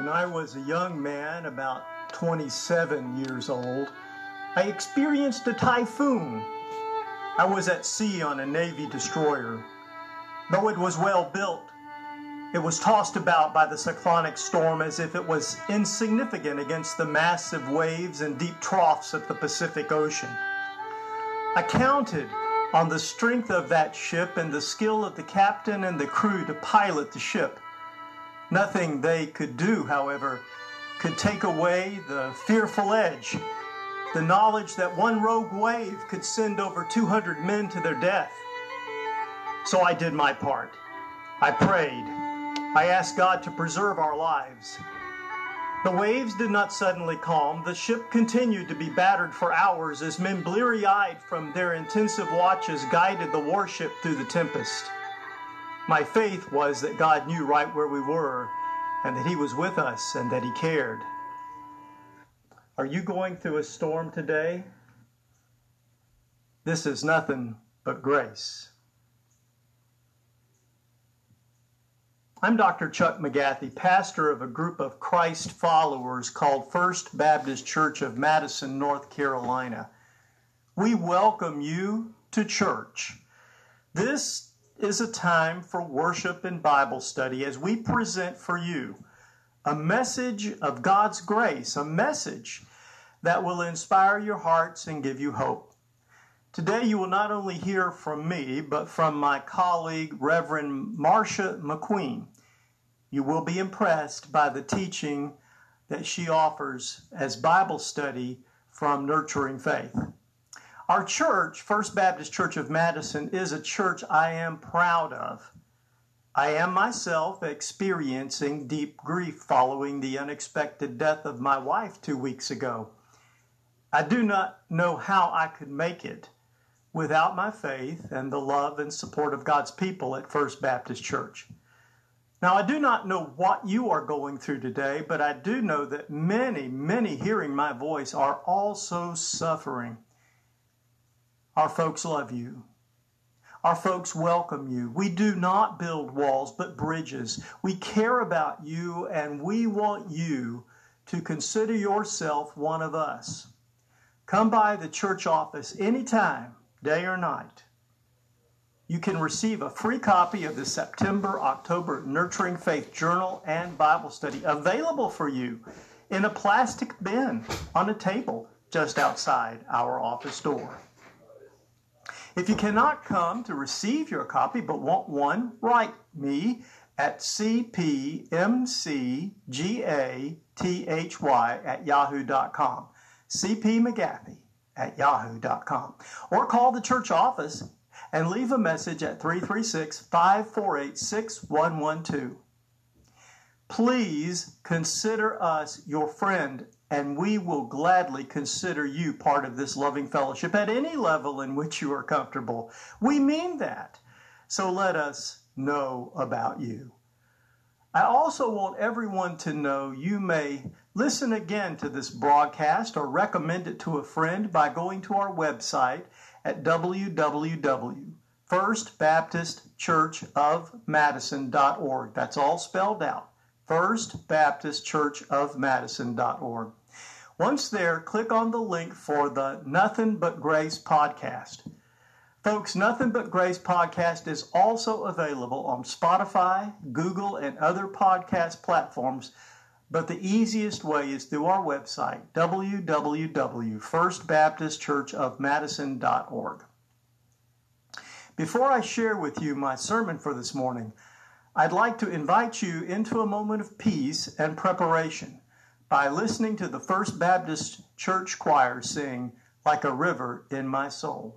When I was a young man, about 27 years old, I experienced a typhoon. I was at sea on a Navy destroyer. Though it was well built, it was tossed about by the cyclonic storm as if it was insignificant against the massive waves and deep troughs of the Pacific Ocean. I counted on the strength of that ship and the skill of the captain and the crew to pilot the ship. Nothing they could do, however, could take away the fearful edge, the knowledge that one rogue wave could send over 200 men to their death. So I did my part. I prayed. I asked God to preserve our lives. The waves did not suddenly calm. The ship continued to be battered for hours as men bleary eyed from their intensive watches guided the warship through the tempest. My faith was that God knew right where we were and that He was with us and that He cared. Are you going through a storm today? This is nothing but grace. I'm Dr. Chuck McGathy, pastor of a group of Christ followers called First Baptist Church of Madison, North Carolina. We welcome you to church. This is a time for worship and Bible study as we present for you a message of God's grace, a message that will inspire your hearts and give you hope. Today, you will not only hear from me, but from my colleague, Reverend Marcia McQueen. You will be impressed by the teaching that she offers as Bible study from Nurturing Faith. Our church, First Baptist Church of Madison, is a church I am proud of. I am myself experiencing deep grief following the unexpected death of my wife two weeks ago. I do not know how I could make it without my faith and the love and support of God's people at First Baptist Church. Now, I do not know what you are going through today, but I do know that many, many hearing my voice are also suffering. Our folks love you. Our folks welcome you. We do not build walls, but bridges. We care about you, and we want you to consider yourself one of us. Come by the church office anytime, day or night. You can receive a free copy of the September October Nurturing Faith Journal and Bible Study available for you in a plastic bin on a table just outside our office door. If you cannot come to receive your copy but want one, write me at cpmcgathy at yahoo.com. cpmcgathy at yahoo.com. Or call the church office and leave a message at 336 548 6112. Please consider us your friend and we will gladly consider you part of this loving fellowship at any level in which you are comfortable. We mean that. So let us know about you. I also want everyone to know you may listen again to this broadcast or recommend it to a friend by going to our website at www.firstbaptistchurchofmadison.org. That's all spelled out. firstbaptistchurchofmadison.org. Once there, click on the link for the Nothing But Grace podcast. Folks, Nothing But Grace podcast is also available on Spotify, Google, and other podcast platforms, but the easiest way is through our website, www.firstbaptistchurchofmadison.org. Before I share with you my sermon for this morning, I'd like to invite you into a moment of peace and preparation by listening to the First Baptist Church Choir sing Like a River in My Soul.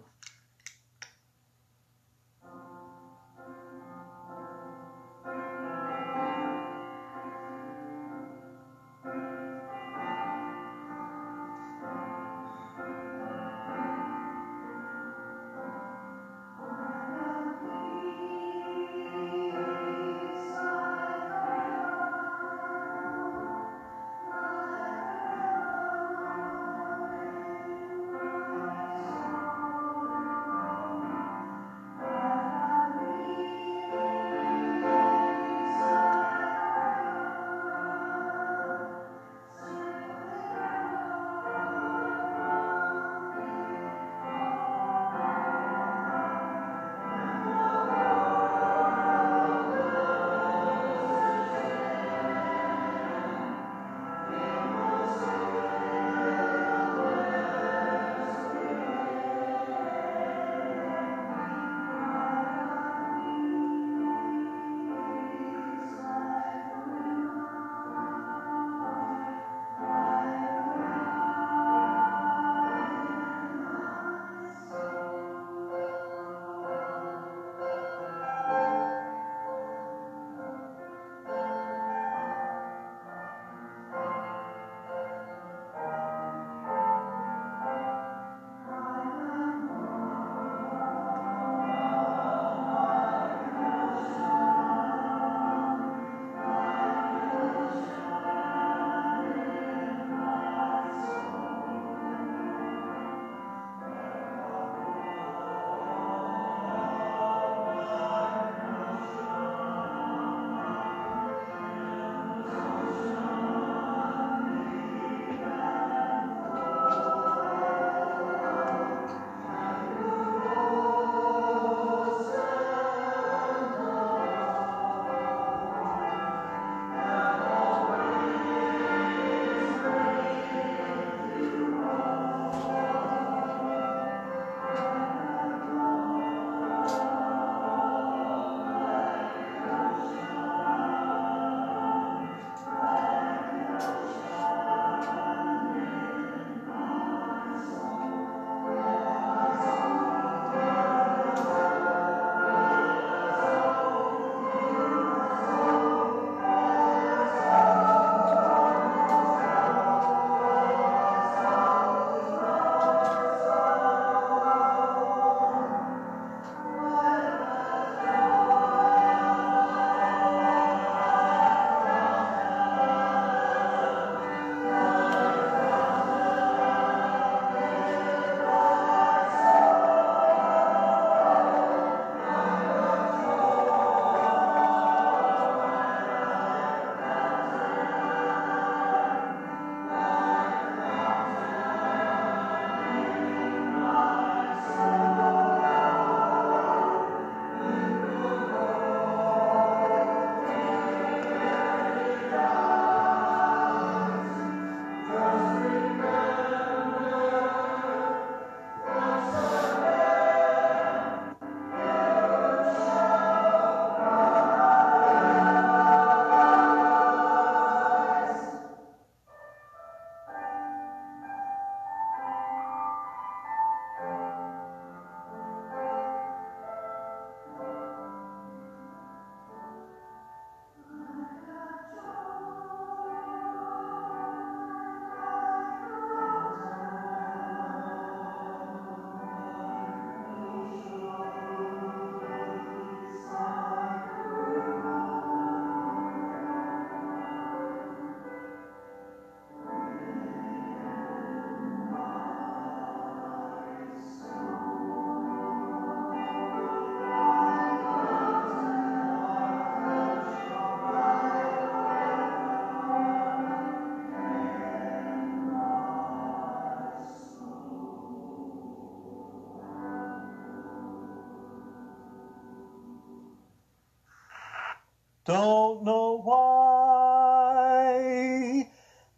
Don't know why.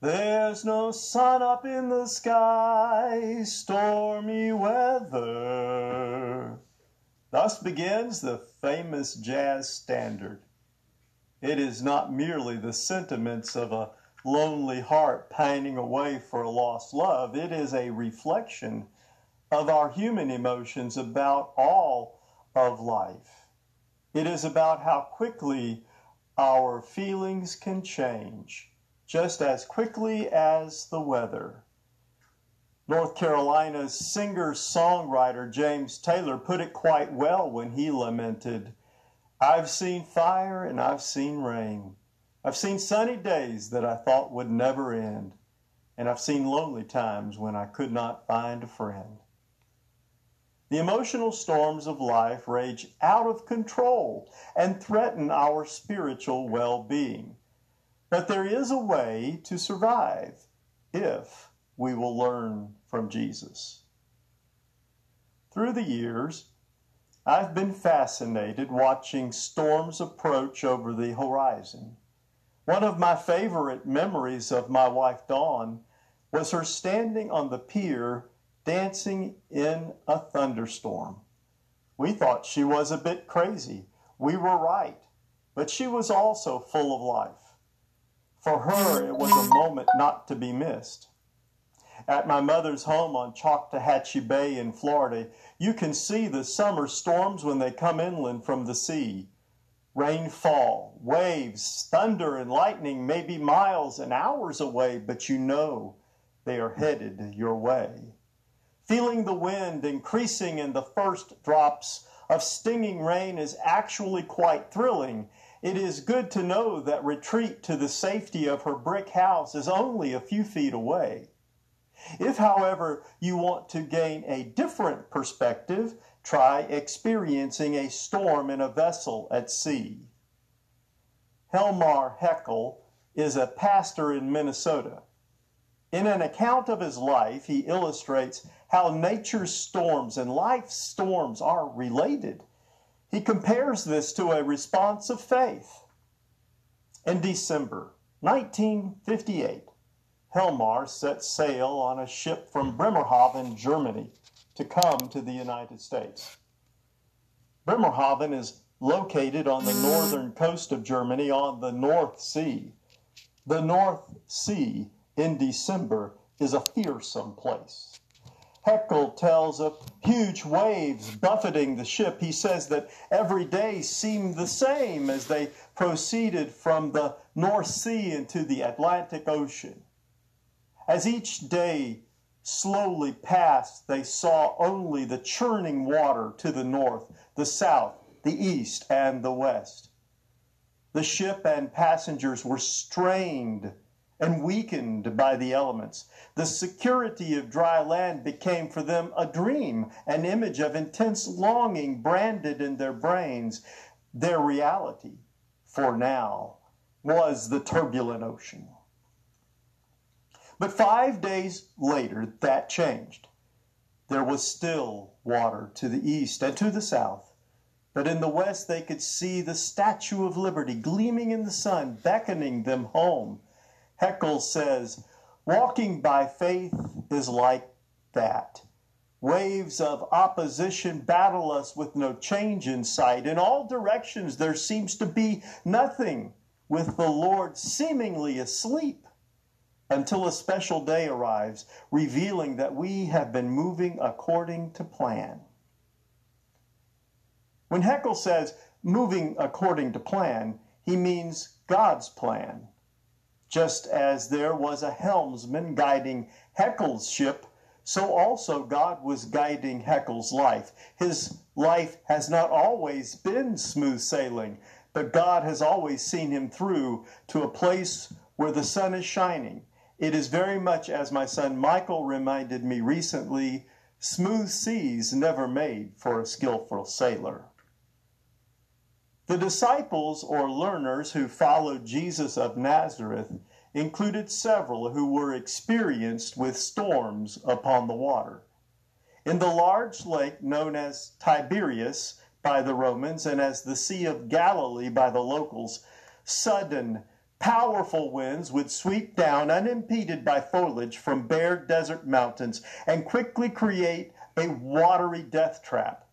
There's no sun up in the sky, stormy weather. Thus begins the famous jazz standard. It is not merely the sentiments of a lonely heart pining away for a lost love. It is a reflection of our human emotions about all of life. It is about how quickly our feelings can change, just as quickly as the weather. North Carolina's singer songwriter James Taylor put it quite well when he lamented, I've seen fire and I've seen rain. I've seen sunny days that I thought would never end, and I've seen lonely times when I could not find a friend. The emotional storms of life rage out of control and threaten our spiritual well being. But there is a way to survive if we will learn from Jesus. Through the years, I've been fascinated watching storms approach over the horizon. One of my favorite memories of my wife Dawn was her standing on the pier dancing in a thunderstorm. We thought she was a bit crazy. We were right, but she was also full of life. For her, it was a moment not to be missed. At my mother's home on Choctawhatchee Bay in Florida, you can see the summer storms when they come inland from the sea. Rainfall, waves, thunder, and lightning may be miles and hours away, but you know they are headed your way. Feeling the wind increasing in the first drops of stinging rain is actually quite thrilling. It is good to know that retreat to the safety of her brick house is only a few feet away. If, however, you want to gain a different perspective, try experiencing a storm in a vessel at sea. Helmar Heckel is a pastor in Minnesota. In an account of his life, he illustrates how nature's storms and life's storms are related. He compares this to a response of faith. In December 1958, Helmar set sail on a ship from Bremerhaven, Germany, to come to the United States. Bremerhaven is located on the northern coast of Germany on the North Sea. The North Sea in December is a fearsome place. Heckel tells of huge waves buffeting the ship. He says that every day seemed the same as they proceeded from the North Sea into the Atlantic Ocean. As each day slowly passed, they saw only the churning water to the north, the south, the east, and the west. The ship and passengers were strained and weakened by the elements. The security of dry land became for them a dream, an image of intense longing branded in their brains. Their reality, for now, was the turbulent ocean. But five days later, that changed. There was still water to the east and to the south. But in the west, they could see the Statue of Liberty gleaming in the sun, beckoning them home. Heckel says, Walking by faith is like that. Waves of opposition battle us with no change in sight. In all directions, there seems to be nothing, with the Lord seemingly asleep until a special day arrives, revealing that we have been moving according to plan. When Heckel says moving according to plan, he means God's plan just as there was a helmsman guiding Heckel's ship, so also God was guiding Heckel's life. His life has not always been smooth sailing, but God has always seen him through to a place where the sun is shining. It is very much as my son Michael reminded me recently smooth seas never made for a skillful sailor. The disciples or learners who followed Jesus of Nazareth included several who were experienced with storms upon the water. In the large lake known as Tiberias, by the Romans and as the Sea of Galilee by the locals. Sudden, powerful winds would sweep down unimpeded by foliage from bare desert mountains and quickly create a watery death trap.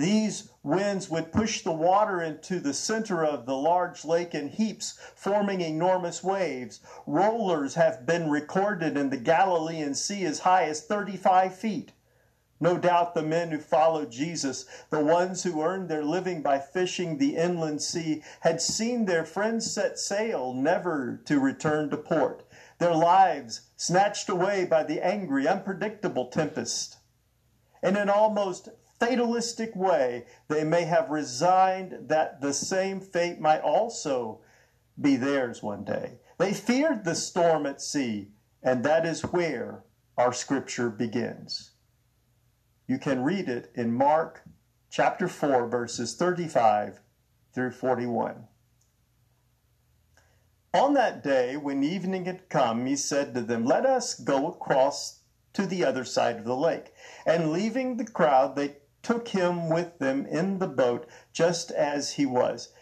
These winds would push the water into the center of the large lake in heaps, forming enormous waves. Rollers have been recorded in the Galilean Sea as high as 35 feet. No doubt the men who followed Jesus, the ones who earned their living by fishing the inland sea, had seen their friends set sail, never to return to port, their lives snatched away by the angry, unpredictable tempest. In an almost fatalistic way, they may have resigned that the same fate might also be theirs one day. They feared the storm at sea, and that is where our scripture begins. You can read it in Mark chapter 4, verses 35 through 41. On that day, when evening had come, he said to them, Let us go across to the other side of the lake. And leaving the crowd, they took him with them in the boat just as he was.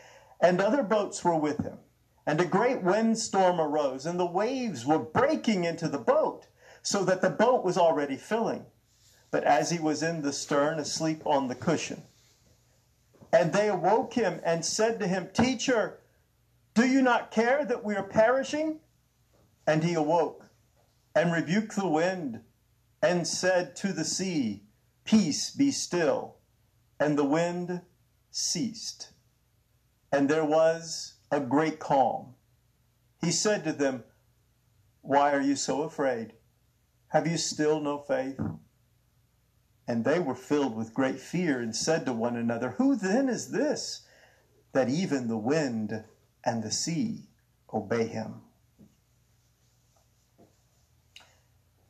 And other boats were with him. And a great windstorm arose, and the waves were breaking into the boat, so that the boat was already filling. But as he was in the stern, asleep on the cushion, and they awoke him and said to him, Teacher, do you not care that we are perishing? And he awoke and rebuked the wind and said to the sea, Peace, be still. And the wind ceased. And there was a great calm. He said to them, Why are you so afraid? Have you still no faith? And they were filled with great fear and said to one another, Who then is this that even the wind and the sea obey him?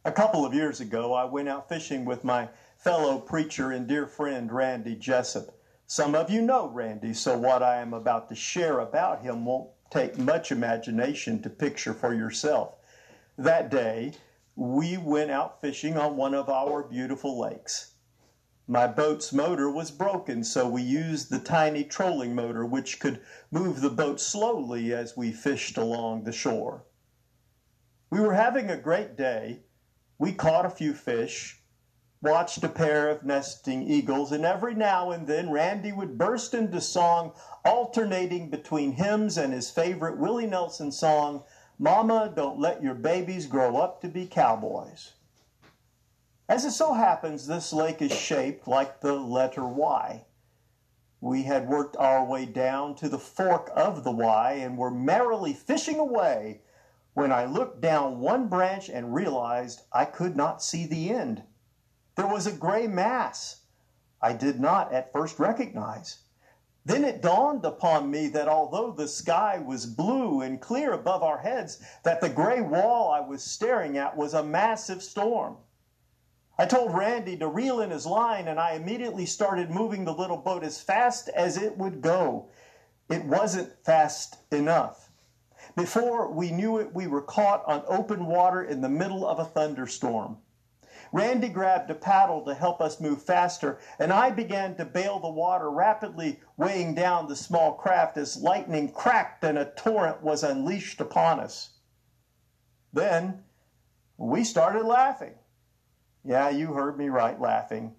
A couple of years ago, I went out fishing with my fellow preacher and dear friend Randy Jessup. Some of you know Randy, so what I am about to share about him won't take much imagination to picture for yourself. That day, we went out fishing on one of our beautiful lakes. My boat's motor was broken, so we used the tiny trolling motor, which could move the boat slowly as we fished along the shore. We were having a great day. We caught a few fish, watched a pair of nesting eagles, and every now and then Randy would burst into song, alternating between hymns and his favorite Willie Nelson song, Mama, Don't Let Your Babies Grow Up to Be Cowboys. As it so happens, this lake is shaped like the letter Y. We had worked our way down to the fork of the Y and were merrily fishing away when I looked down one branch and realized I could not see the end. There was a gray mass I did not at first recognize. Then it dawned upon me that although the sky was blue and clear above our heads, that the gray wall I was staring at was a massive storm. I told Randy to reel in his line, and I immediately started moving the little boat as fast as it would go. It wasn't fast enough. Before we knew it, we were caught on open water in the middle of a thunderstorm. Randy grabbed a paddle to help us move faster, and I began to bail the water, rapidly weighing down the small craft as lightning cracked and a torrent was unleashed upon us. Then we started laughing. Yeah, you heard me right, laughing.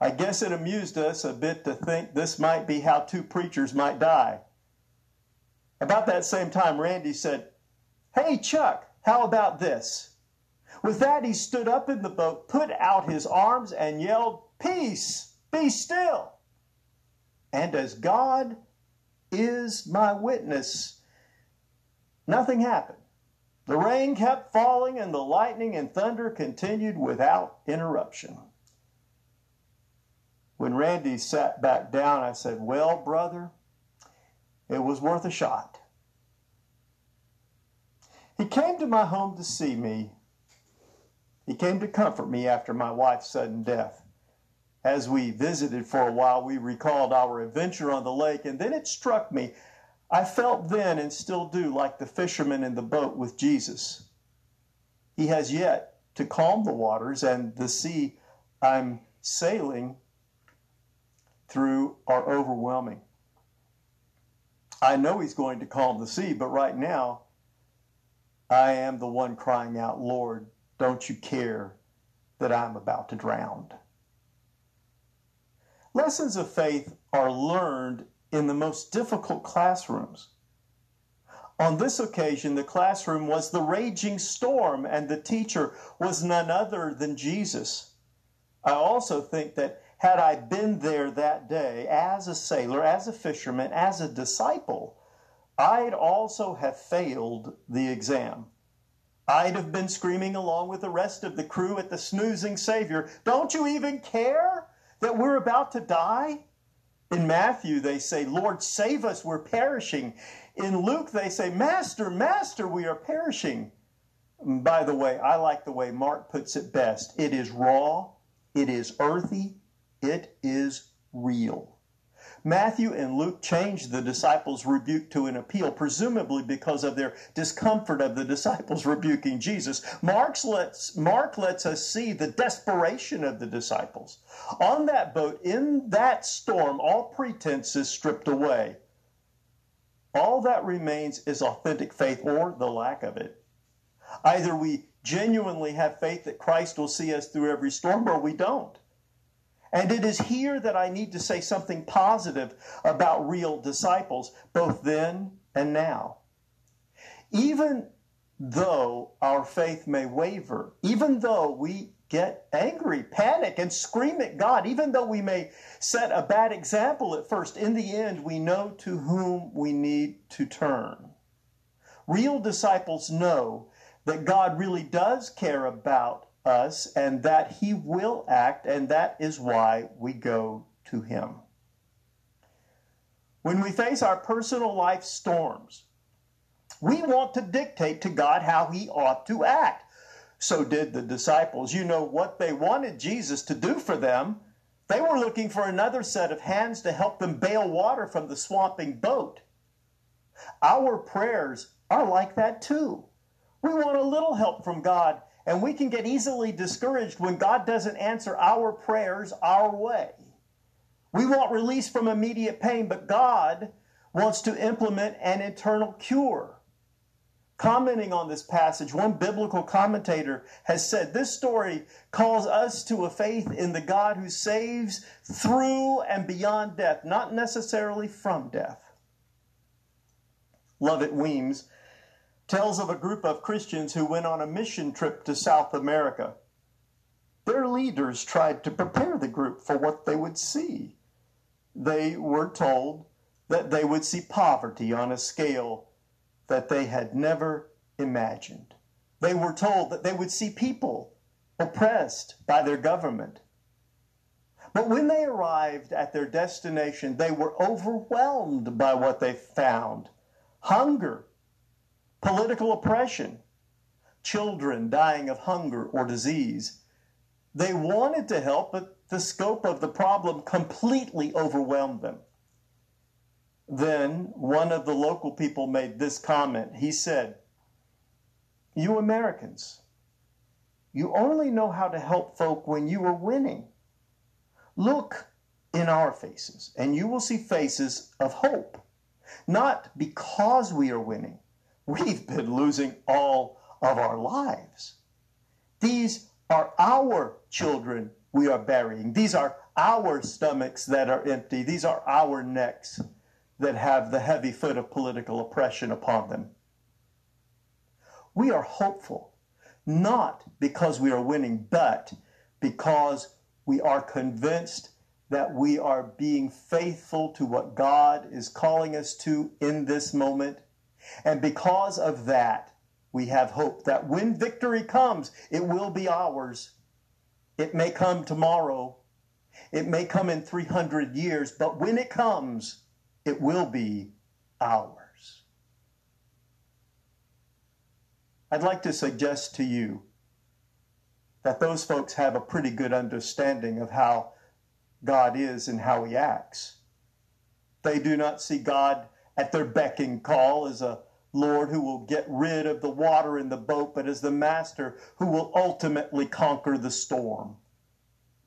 I guess it amused us a bit to think this might be how two preachers might die. About that same time, Randy said, Hey, Chuck, how about this? With that, he stood up in the boat, put out his arms, and yelled, Peace, be still. And as God is my witness, nothing happened. The rain kept falling, and the lightning and thunder continued without interruption. When Randy sat back down, I said, Well, brother, it was worth a shot. He came to my home to see me he came to comfort me after my wife's sudden death. As we visited for a while, we recalled our adventure on the lake, and then it struck me. I felt then and still do like the fisherman in the boat with Jesus. He has yet to calm the waters, and the sea I'm sailing through are overwhelming. I know he's going to calm the sea, but right now, I am the one crying out, Lord, don't you care that I'm about to drown? Lessons of faith are learned in the most difficult classrooms. On this occasion, the classroom was the raging storm, and the teacher was none other than Jesus. I also think that had I been there that day as a sailor, as a fisherman, as a disciple, I'd also have failed the exam. I'd have been screaming along with the rest of the crew at the snoozing Savior, Don't you even care that we're about to die? In Matthew, they say, Lord, save us, we're perishing. In Luke, they say, Master, Master, we are perishing. By the way, I like the way Mark puts it best. It is raw, it is earthy, it is real. Matthew and Luke changed the disciples' rebuke to an appeal, presumably because of their discomfort of the disciples rebuking Jesus. Mark's lets, Mark lets us see the desperation of the disciples. On that boat, in that storm, all pretense is stripped away. All that remains is authentic faith or the lack of it. Either we genuinely have faith that Christ will see us through every storm or we don't. And it is here that I need to say something positive about real disciples, both then and now. Even though our faith may waver, even though we get angry, panic, and scream at God, even though we may set a bad example at first, in the end, we know to whom we need to turn. Real disciples know that God really does care about us and that he will act, and that is why we go to him. When we face our personal life storms, we want to dictate to God how he ought to act. So did the disciples. You know what they wanted Jesus to do for them. They were looking for another set of hands to help them bail water from the swamping boat. Our prayers are like that too. We want a little help from God and we can get easily discouraged when God doesn't answer our prayers our way. We want release from immediate pain, but God wants to implement an eternal cure. Commenting on this passage, one biblical commentator has said this story calls us to a faith in the God who saves through and beyond death, not necessarily from death. Lovett Weems tells of a group of Christians who went on a mission trip to South America. Their leaders tried to prepare the group for what they would see. They were told that they would see poverty on a scale that they had never imagined. They were told that they would see people oppressed by their government. But when they arrived at their destination, they were overwhelmed by what they found hunger, political oppression, children dying of hunger or disease. They wanted to help, but the scope of the problem completely overwhelmed them. Then one of the local people made this comment. He said, You Americans, you only know how to help folk when you are winning. Look in our faces, and you will see faces of hope, not because we are winning, we've been losing all of our lives. These are our children we are burying. These are our stomachs that are empty. These are our necks that have the heavy foot of political oppression upon them. We are hopeful, not because we are winning, but because we are convinced that we are being faithful to what God is calling us to in this moment and because of that, we have hope that when victory comes, it will be ours. It may come tomorrow. It may come in 300 years, but when it comes, it will be ours. I'd like to suggest to you that those folks have a pretty good understanding of how God is and how he acts. They do not see God at their beck and call as a Lord who will get rid of the water in the boat, but as the master who will ultimately conquer the storm.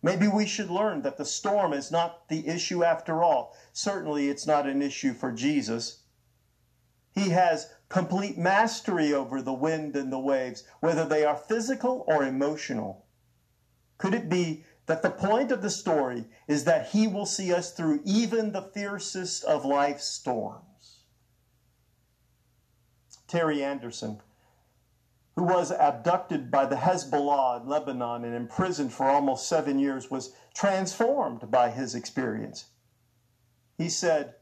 Maybe we should learn that the storm is not the issue after all. Certainly, it's not an issue for Jesus. He has complete mastery over the wind and the waves, whether they are physical or emotional. Could it be that the point of the story is that he will see us through even the fiercest of life's storms? Terry Anderson, who was abducted by the Hezbollah in Lebanon and imprisoned for almost seven years, was transformed by his experience. He said,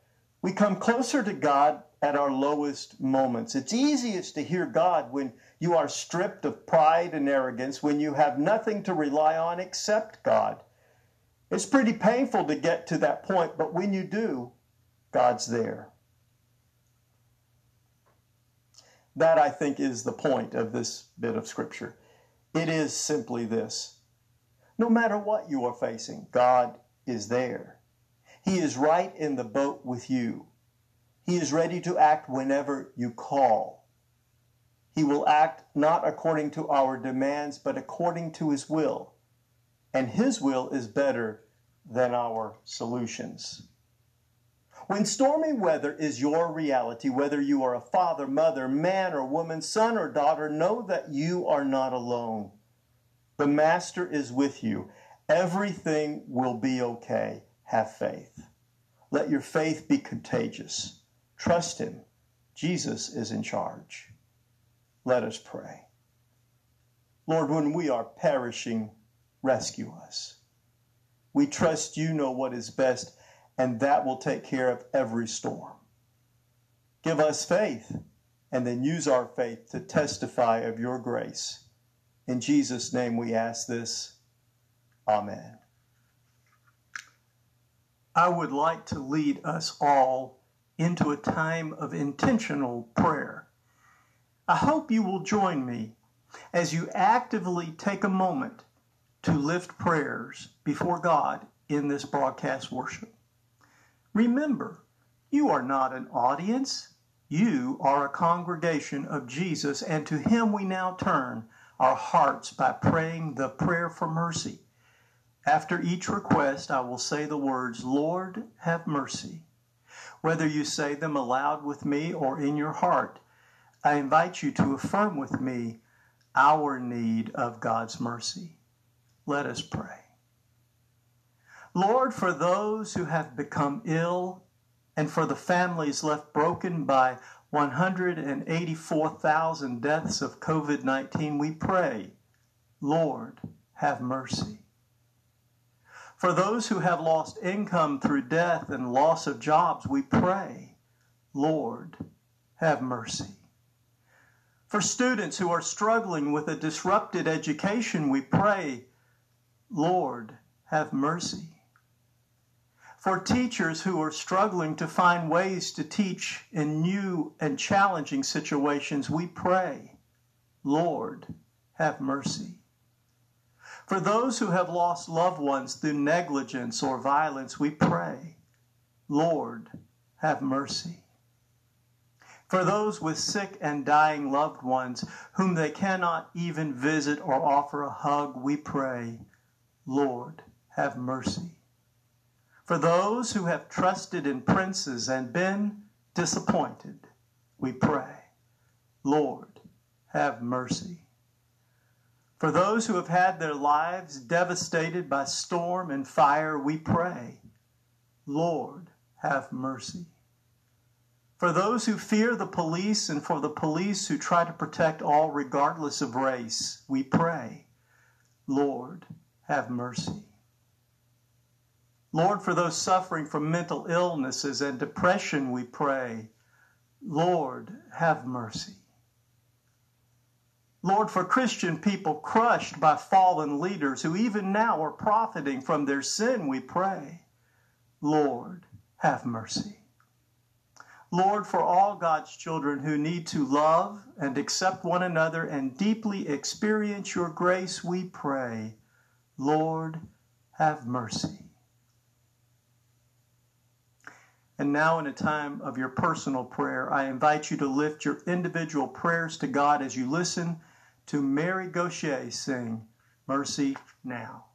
We come closer to God at our lowest moments. It's easiest to hear God when you are stripped of pride and arrogance, when you have nothing to rely on except God. It's pretty painful to get to that point, but when you do, God's there. That, I think, is the point of this bit of Scripture. It is simply this no matter what you are facing, God is there. He is right in the boat with you. He is ready to act whenever you call. He will act not according to our demands, but according to His will. And His will is better than our solutions. When stormy weather is your reality, whether you are a father, mother, man or woman, son or daughter, know that you are not alone. The Master is with you. Everything will be okay. Have faith. Let your faith be contagious. Trust Him. Jesus is in charge. Let us pray. Lord, when we are perishing, rescue us. We trust you know what is best, and that will take care of every storm. Give us faith, and then use our faith to testify of your grace. In Jesus' name we ask this. Amen. I would like to lead us all into a time of intentional prayer. I hope you will join me as you actively take a moment to lift prayers before God in this broadcast worship. Remember, you are not an audience, you are a congregation of Jesus, and to Him we now turn our hearts by praying the prayer for mercy. After each request, I will say the words, Lord, have mercy whether you say them aloud with me or in your heart. I invite you to affirm with me our need of God's mercy. Let us pray. Lord, for those who have become ill and for the families left broken by 184,000 deaths of COVID 19, we pray, Lord, have mercy. For those who have lost income through death and loss of jobs, we pray, Lord, have mercy. For students who are struggling with a disrupted education, we pray, Lord, have mercy. For teachers who are struggling to find ways to teach in new and challenging situations, we pray, Lord, have mercy. For those who have lost loved ones through negligence or violence, we pray, Lord, have mercy. For those with sick and dying loved ones whom they cannot even visit or offer a hug, we pray, Lord, have mercy. For those who have trusted in princes and been disappointed, we pray, Lord, have mercy. For those who have had their lives devastated by storm and fire, we pray, Lord, have mercy. For those who fear the police and for the police who try to protect all regardless of race, we pray, Lord, have mercy. Lord, for those suffering from mental illnesses and depression, we pray, Lord, have mercy. Lord, for Christian people crushed by fallen leaders who even now are profiting from their sin, we pray, Lord, have mercy. Lord, for all God's children who need to love and accept one another and deeply experience your grace, we pray, Lord, have mercy. And now, in a time of your personal prayer, I invite you to lift your individual prayers to God as you listen to Mary Gauthier sing Mercy Now.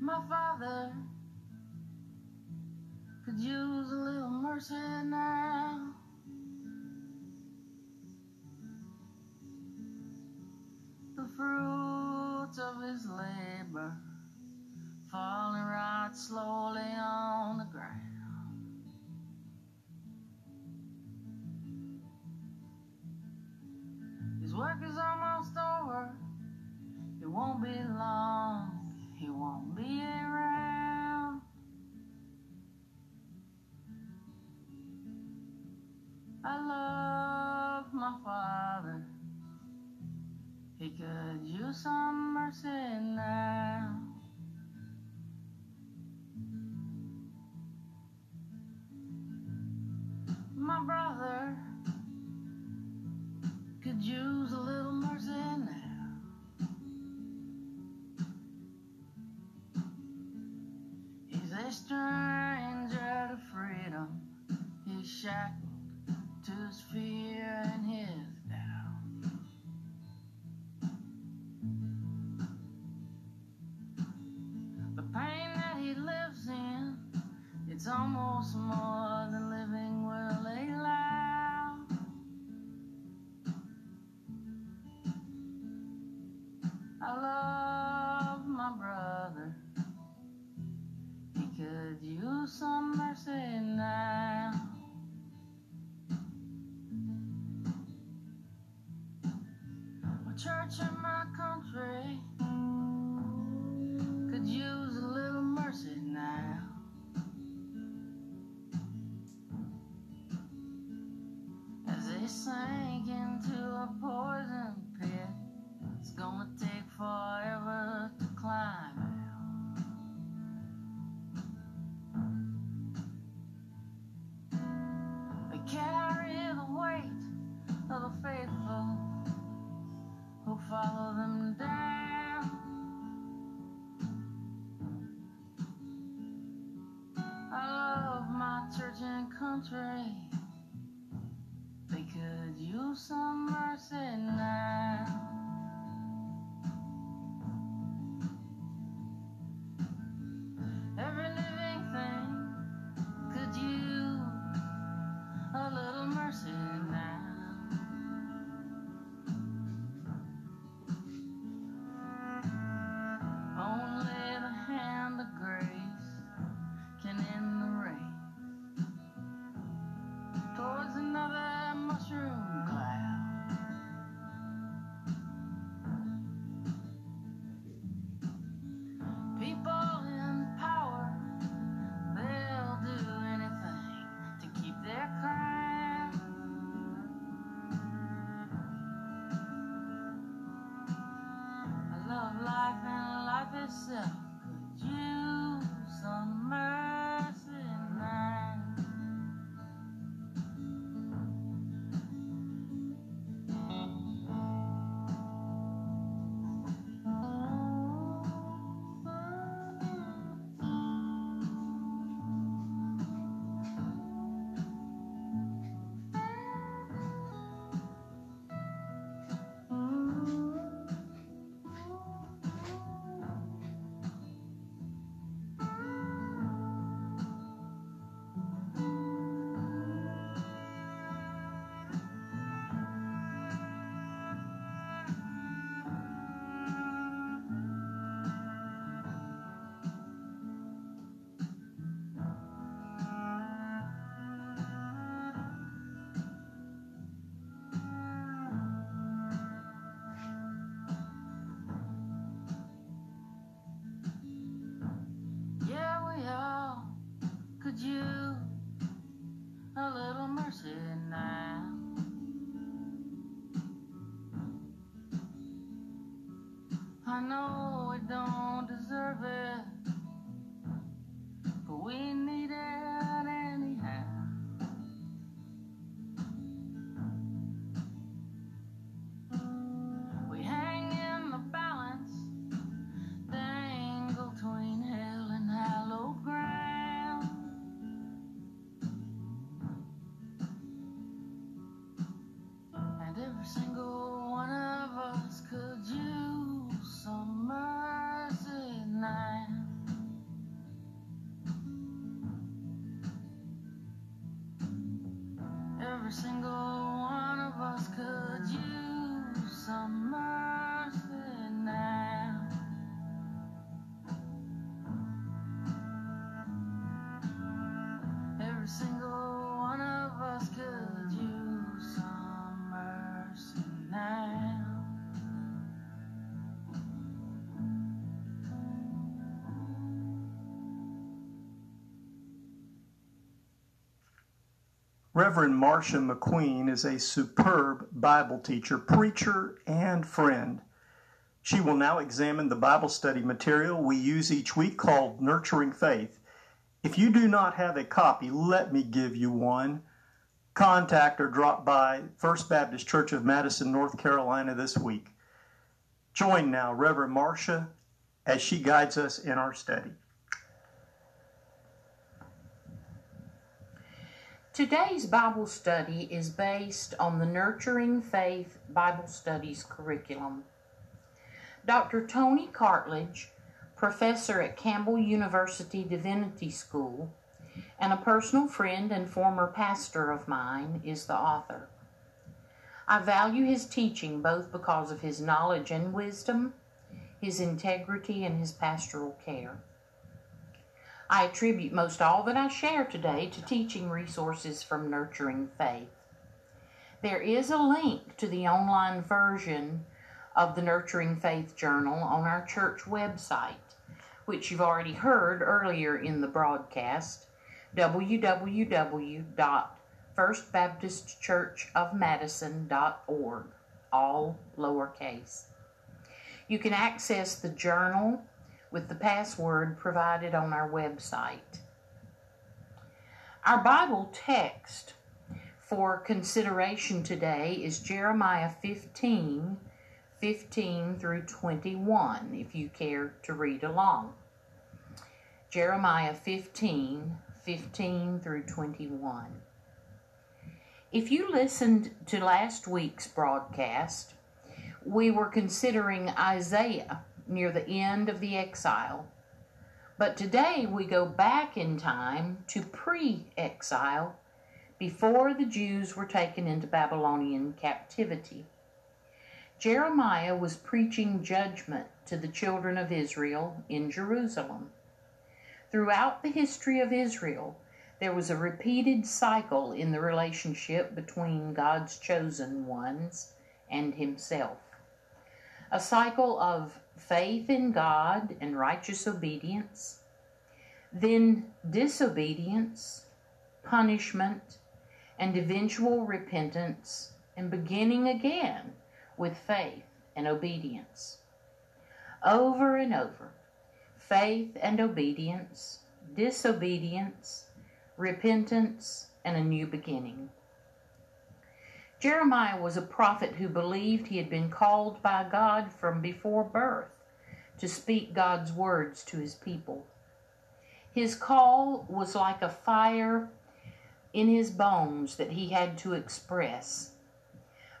My father could use a little mercy now. The fruits of his labor falling right slowly on the ground. His work is almost over. It won't be long. He won't be around. I love my father. He could use some mercy now. My brother could use a little mercy now. He's a stranger to freedom. He's shackled to his fear and his doubt. The pain that he lives in, it's almost more Reverend Marcia McQueen is a superb Bible teacher, preacher, and friend. She will now examine the Bible study material we use each week called Nurturing Faith. If you do not have a copy, let me give you one. Contact or drop by First Baptist Church of Madison, North Carolina this week. Join now Reverend Marcia as she guides us in our study. Today's Bible study is based on the Nurturing Faith Bible Studies curriculum. Dr. Tony Cartledge, professor at Campbell University Divinity School, and a personal friend and former pastor of mine, is the author. I value his teaching both because of his knowledge and wisdom, his integrity, and his pastoral care. I attribute most all that I share today to teaching resources from Nurturing Faith. There is a link to the online version of the Nurturing Faith Journal on our church website, which you've already heard earlier in the broadcast www.firstbaptistchurchofmadison.org, all lowercase. You can access the journal with the password provided on our website. Our Bible text for consideration today is Jeremiah 15 15 through 21, if you care to read along. Jeremiah 15 15 through 21. If you listened to last week's broadcast, we were considering Isaiah near the end of the exile. But today we go back in time to pre exile, before the Jews were taken into Babylonian captivity. Jeremiah was preaching judgment to the children of Israel in Jerusalem. Throughout the history of Israel, there was a repeated cycle in the relationship between God's chosen ones and Himself. A cycle of faith in God and righteous obedience, then disobedience, punishment, and eventual repentance, and beginning again with faith and obedience. Over and over, faith and obedience, disobedience, repentance, and a new beginning. Jeremiah was a prophet who believed he had been called by God from before birth to speak God's words to his people. His call was like a fire in his bones that he had to express,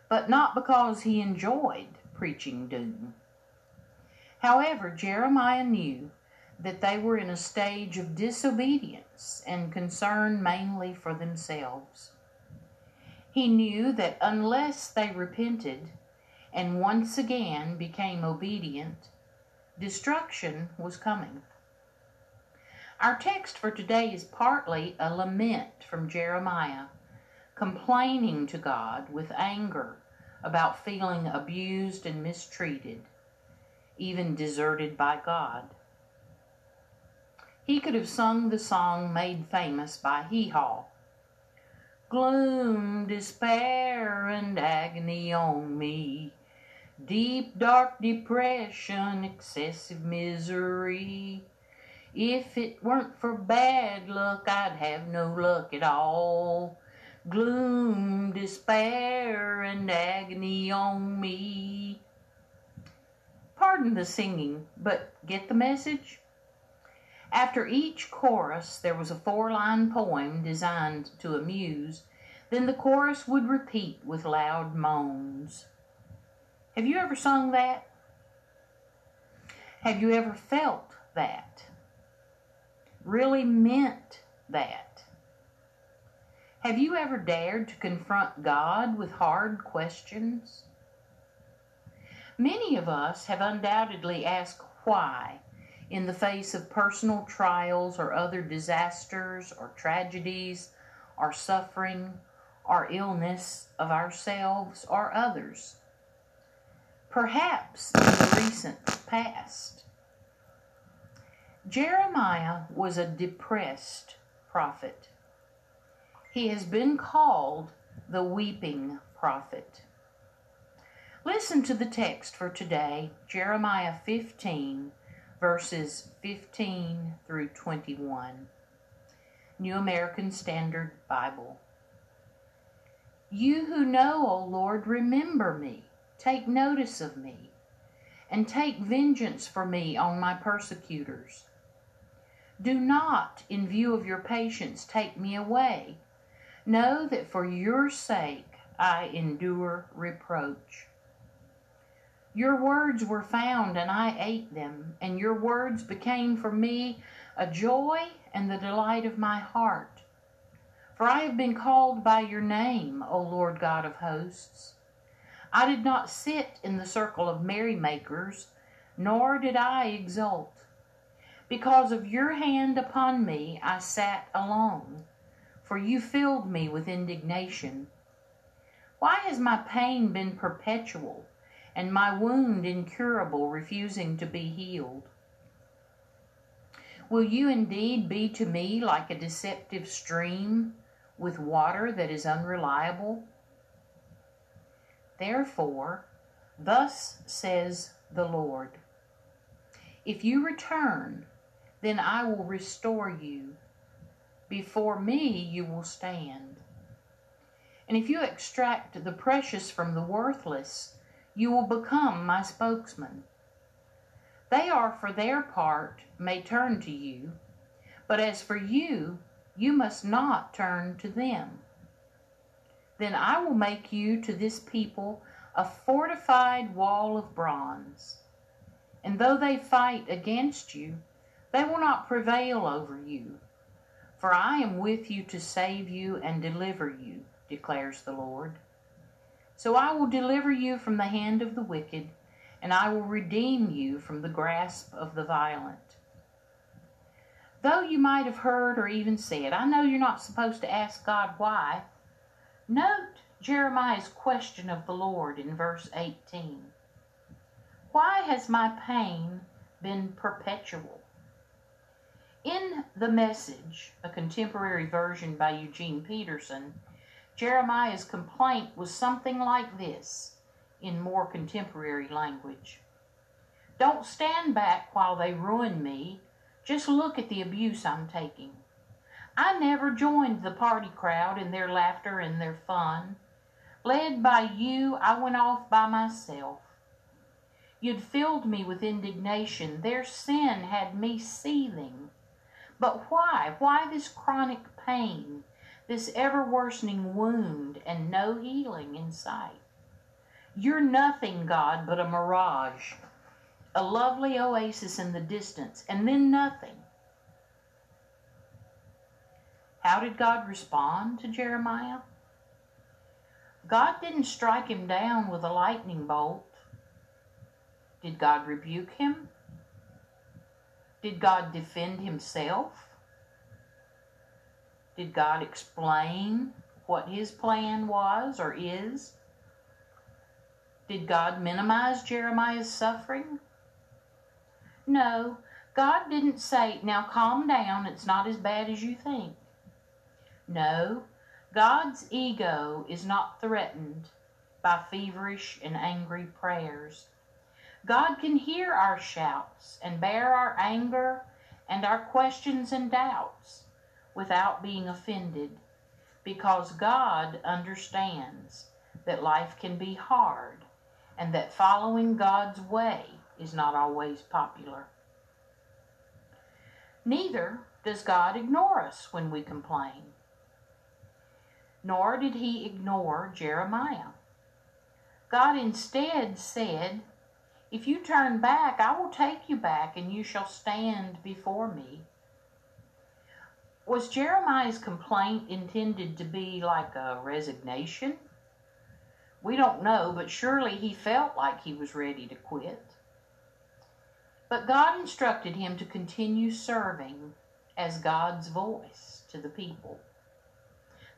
but not because he enjoyed preaching doom. However, Jeremiah knew that they were in a stage of disobedience and concern mainly for themselves. He knew that unless they repented and once again became obedient, destruction was coming. Our text for today is partly a lament from Jeremiah, complaining to God with anger about feeling abused and mistreated, even deserted by God. He could have sung the song made famous by Hee Haw gloom, despair, and agony on me. Deep, dark depression, excessive misery. If it weren't for bad luck, I'd have no luck at all. Gloom, despair, and agony on me. Pardon the singing, but get the message? After each chorus, there was a four line poem designed to amuse. Then the chorus would repeat with loud moans. Have you ever sung that? Have you ever felt that? Really meant that? Have you ever dared to confront God with hard questions? Many of us have undoubtedly asked why in the face of personal trials or other disasters or tragedies or suffering or illness of ourselves or others. Perhaps in the recent past. Jeremiah was a depressed prophet. He has been called the weeping prophet. Listen to the text for today, Jeremiah 15, verses 15 through 21. New American Standard Bible. You who know, O Lord, remember me, take notice of me, and take vengeance for me on my persecutors. Do not, in view of your patience, take me away. Know that for your sake I endure reproach. Your words were found, and I ate them, and your words became for me a joy and the delight of my heart. For I have been called by your name, O Lord God of hosts. I did not sit in the circle of merrymakers, nor did I exult. Because of your hand upon me, I sat alone, for you filled me with indignation. Why has my pain been perpetual? And my wound incurable, refusing to be healed. Will you indeed be to me like a deceptive stream with water that is unreliable? Therefore, thus says the Lord If you return, then I will restore you. Before me you will stand. And if you extract the precious from the worthless, you will become my spokesman. They are, for their part, may turn to you, but as for you, you must not turn to them. Then I will make you to this people a fortified wall of bronze. And though they fight against you, they will not prevail over you. For I am with you to save you and deliver you, declares the Lord. So I will deliver you from the hand of the wicked, and I will redeem you from the grasp of the violent. Though you might have heard or even said, I know you're not supposed to ask God why, note Jeremiah's question of the Lord in verse 18 Why has my pain been perpetual? In The Message, a contemporary version by Eugene Peterson, Jeremiah's complaint was something like this in more contemporary language Don't stand back while they ruin me. Just look at the abuse I'm taking. I never joined the party crowd in their laughter and their fun. Led by you, I went off by myself. You'd filled me with indignation. Their sin had me seething. But why? Why this chronic pain? This ever worsening wound and no healing in sight. You're nothing, God, but a mirage, a lovely oasis in the distance, and then nothing. How did God respond to Jeremiah? God didn't strike him down with a lightning bolt. Did God rebuke him? Did God defend himself? Did God explain what his plan was or is? Did God minimize Jeremiah's suffering? No, God didn't say, now calm down, it's not as bad as you think. No, God's ego is not threatened by feverish and angry prayers. God can hear our shouts and bear our anger and our questions and doubts without being offended because God understands that life can be hard and that following God's way is not always popular. Neither does God ignore us when we complain. Nor did he ignore Jeremiah. God instead said, If you turn back, I will take you back, and you shall stand before me. Was Jeremiah's complaint intended to be like a resignation? We don't know, but surely he felt like he was ready to quit. But God instructed him to continue serving as God's voice to the people.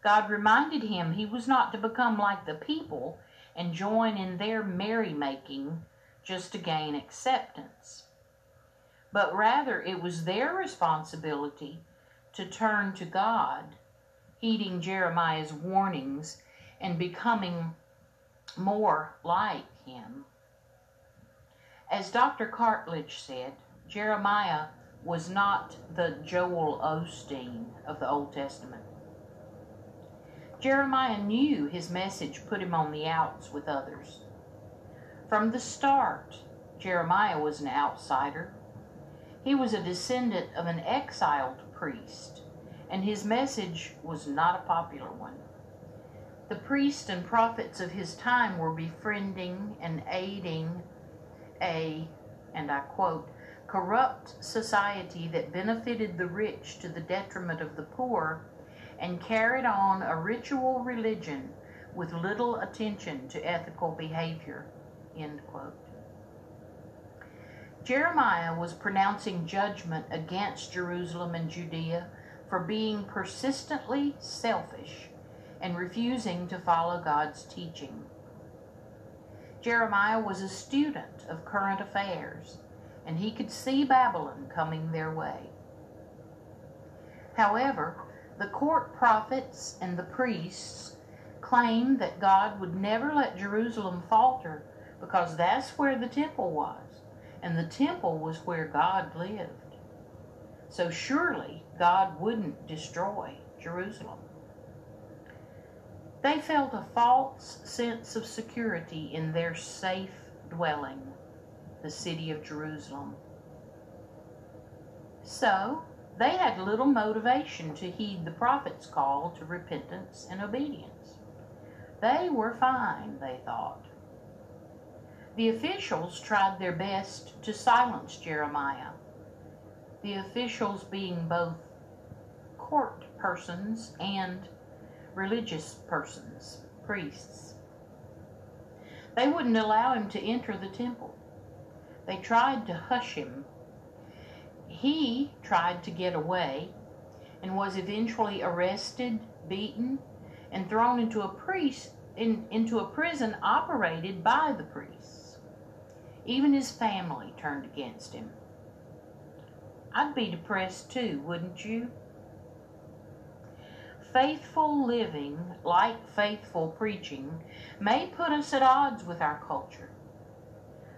God reminded him he was not to become like the people and join in their merrymaking just to gain acceptance, but rather it was their responsibility to turn to God, heeding Jeremiah's warnings and becoming more like him. As Dr. Cartledge said, Jeremiah was not the Joel Osteen of the Old Testament. Jeremiah knew his message put him on the outs with others. From the start, Jeremiah was an outsider. He was a descendant of an exiled priest, and his message was not a popular one. The priests and prophets of his time were befriending and aiding a, and I quote, corrupt society that benefited the rich to the detriment of the poor and carried on a ritual religion with little attention to ethical behavior. End quote. Jeremiah was pronouncing judgment against Jerusalem and Judea for being persistently selfish and refusing to follow God's teaching. Jeremiah was a student of current affairs, and he could see Babylon coming their way. However, the court prophets and the priests claimed that God would never let Jerusalem falter because that's where the temple was, and the temple was where God lived. So surely God wouldn't destroy Jerusalem. They felt a false sense of security in their safe dwelling, the city of Jerusalem. So they had little motivation to heed the prophet's call to repentance and obedience. They were fine, they thought. The officials tried their best to silence Jeremiah, the officials being both court persons and religious persons, priests. They wouldn't allow him to enter the temple. They tried to hush him he tried to get away and was eventually arrested, beaten, and thrown into a priest in, into a prison operated by the priests. Even his family turned against him. I'd be depressed too, wouldn't you? Faithful living, like faithful preaching, may put us at odds with our culture.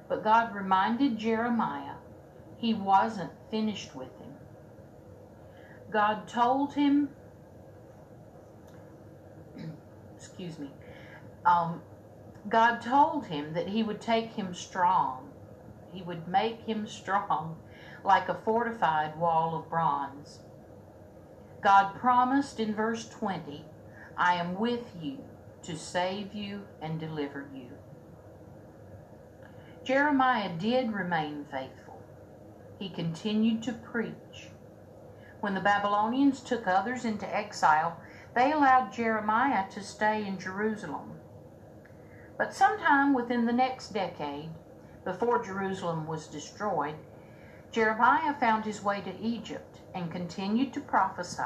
But God reminded Jeremiah he wasn't finished with him. God told him, excuse me, um, God told him that he would take him strong. He would make him strong like a fortified wall of bronze. God promised in verse 20, I am with you to save you and deliver you. Jeremiah did remain faithful he continued to preach. When the Babylonians took others into exile, they allowed Jeremiah to stay in Jerusalem. But sometime within the next decade, before Jerusalem was destroyed, Jeremiah found his way to Egypt and continued to prophesy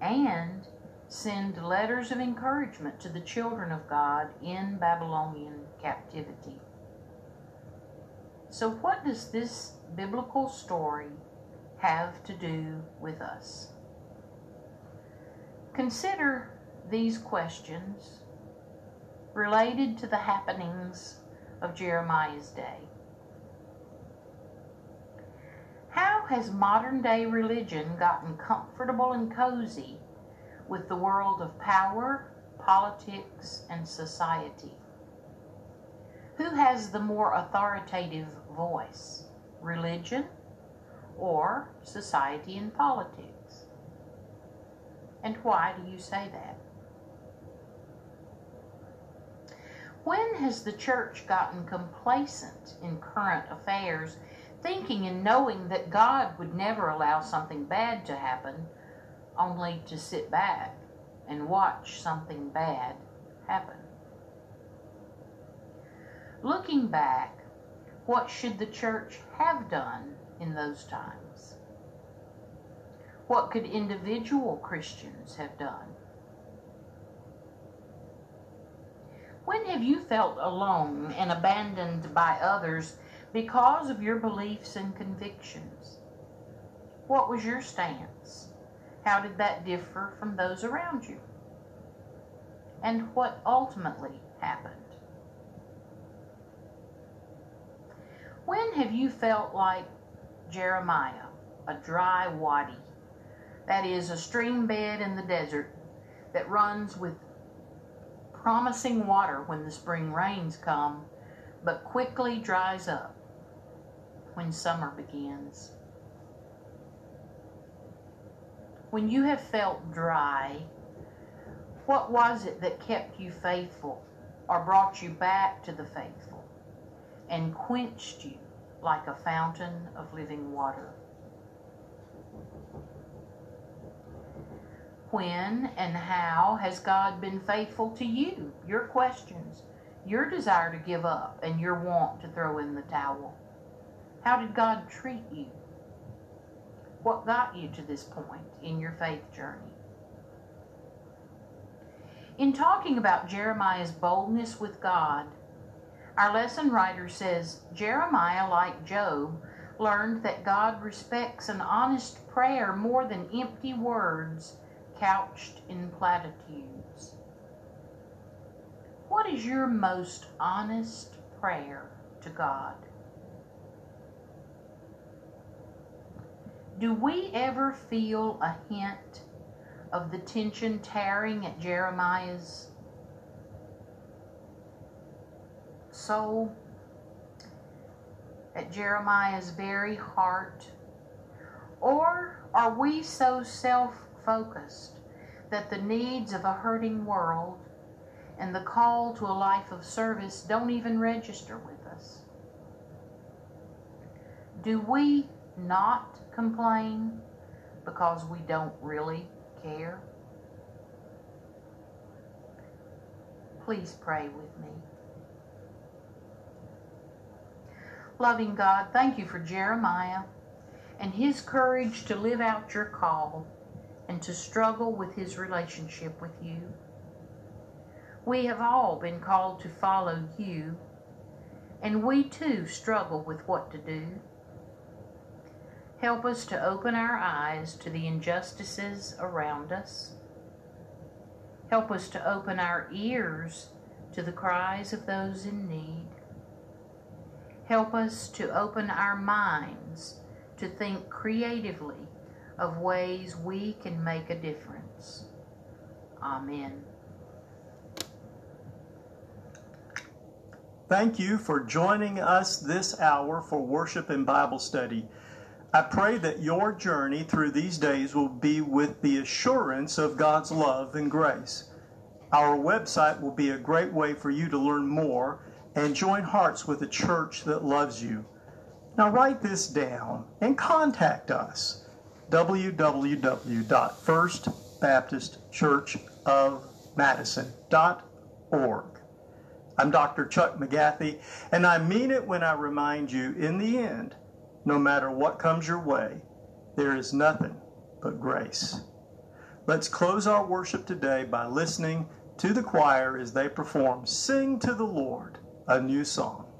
and send letters of encouragement to the children of God in Babylonian captivity. So, what does this biblical story have to do with us? Consider these questions related to the happenings of Jeremiah's day. How has modern day religion gotten comfortable and cozy with the world of power, politics, and society? Who has the more authoritative voice? religion, or society and politics. And why do you say that? When has the church gotten complacent in current affairs, thinking and knowing that God would never allow something bad to happen only to sit back and watch something bad happen. Looking back, what should the church have done in those times? What could individual Christians have done? When have you felt alone and abandoned by others because of your beliefs and convictions? What was your stance? How did that differ from those around you? And what ultimately happened? When have you felt like Jeremiah, a dry wadi, that is, a stream bed in the desert that runs with promising water when the spring rains come, but quickly dries up when summer begins? When you have felt dry, what was it that kept you faithful or brought you back to the faithful and quenched you like a fountain of living water? When and how has God been faithful to you? Your questions, your desire to give up, and your want to throw in the towel. How did God treat you? What got you to this point in your faith journey? In talking about Jeremiah's boldness with God, our lesson writer says Jeremiah, like Job, learned that God respects an honest prayer more than empty words couched in platitudes. What is your most honest prayer to God? Do we ever feel a hint of the tension tearing at Jeremiah's soul? At Jeremiah's very heart? Or are we so self focused that the needs of a hurting world and the call to a life of service don't even register with us? Do we not complain because we don't really care? Please pray with me. Loving God, thank you for Jeremiah and his courage to live out your call and to struggle with his relationship with you. We have all been called to follow you, and we too struggle with what to do. Help us to open our eyes to the injustices around us. Help us to open our ears to the cries of those in need. Help us to open our minds to think creatively of ways we can make a difference. Amen. Thank you for joining us this hour for worship and Bible study. I pray that your journey through these days will be with the assurance of God's love and grace. Our website will be a great way for you to learn more and join hearts with a church that loves you. Now write this down and contact us www.firstbaptistchurchofmadison.org. I'm Dr. Chuck McGathy, and I mean it when I remind you in the end no matter what comes your way, there is nothing but grace. Let's close our worship today by listening to the choir as they perform Sing to the Lord, a new song.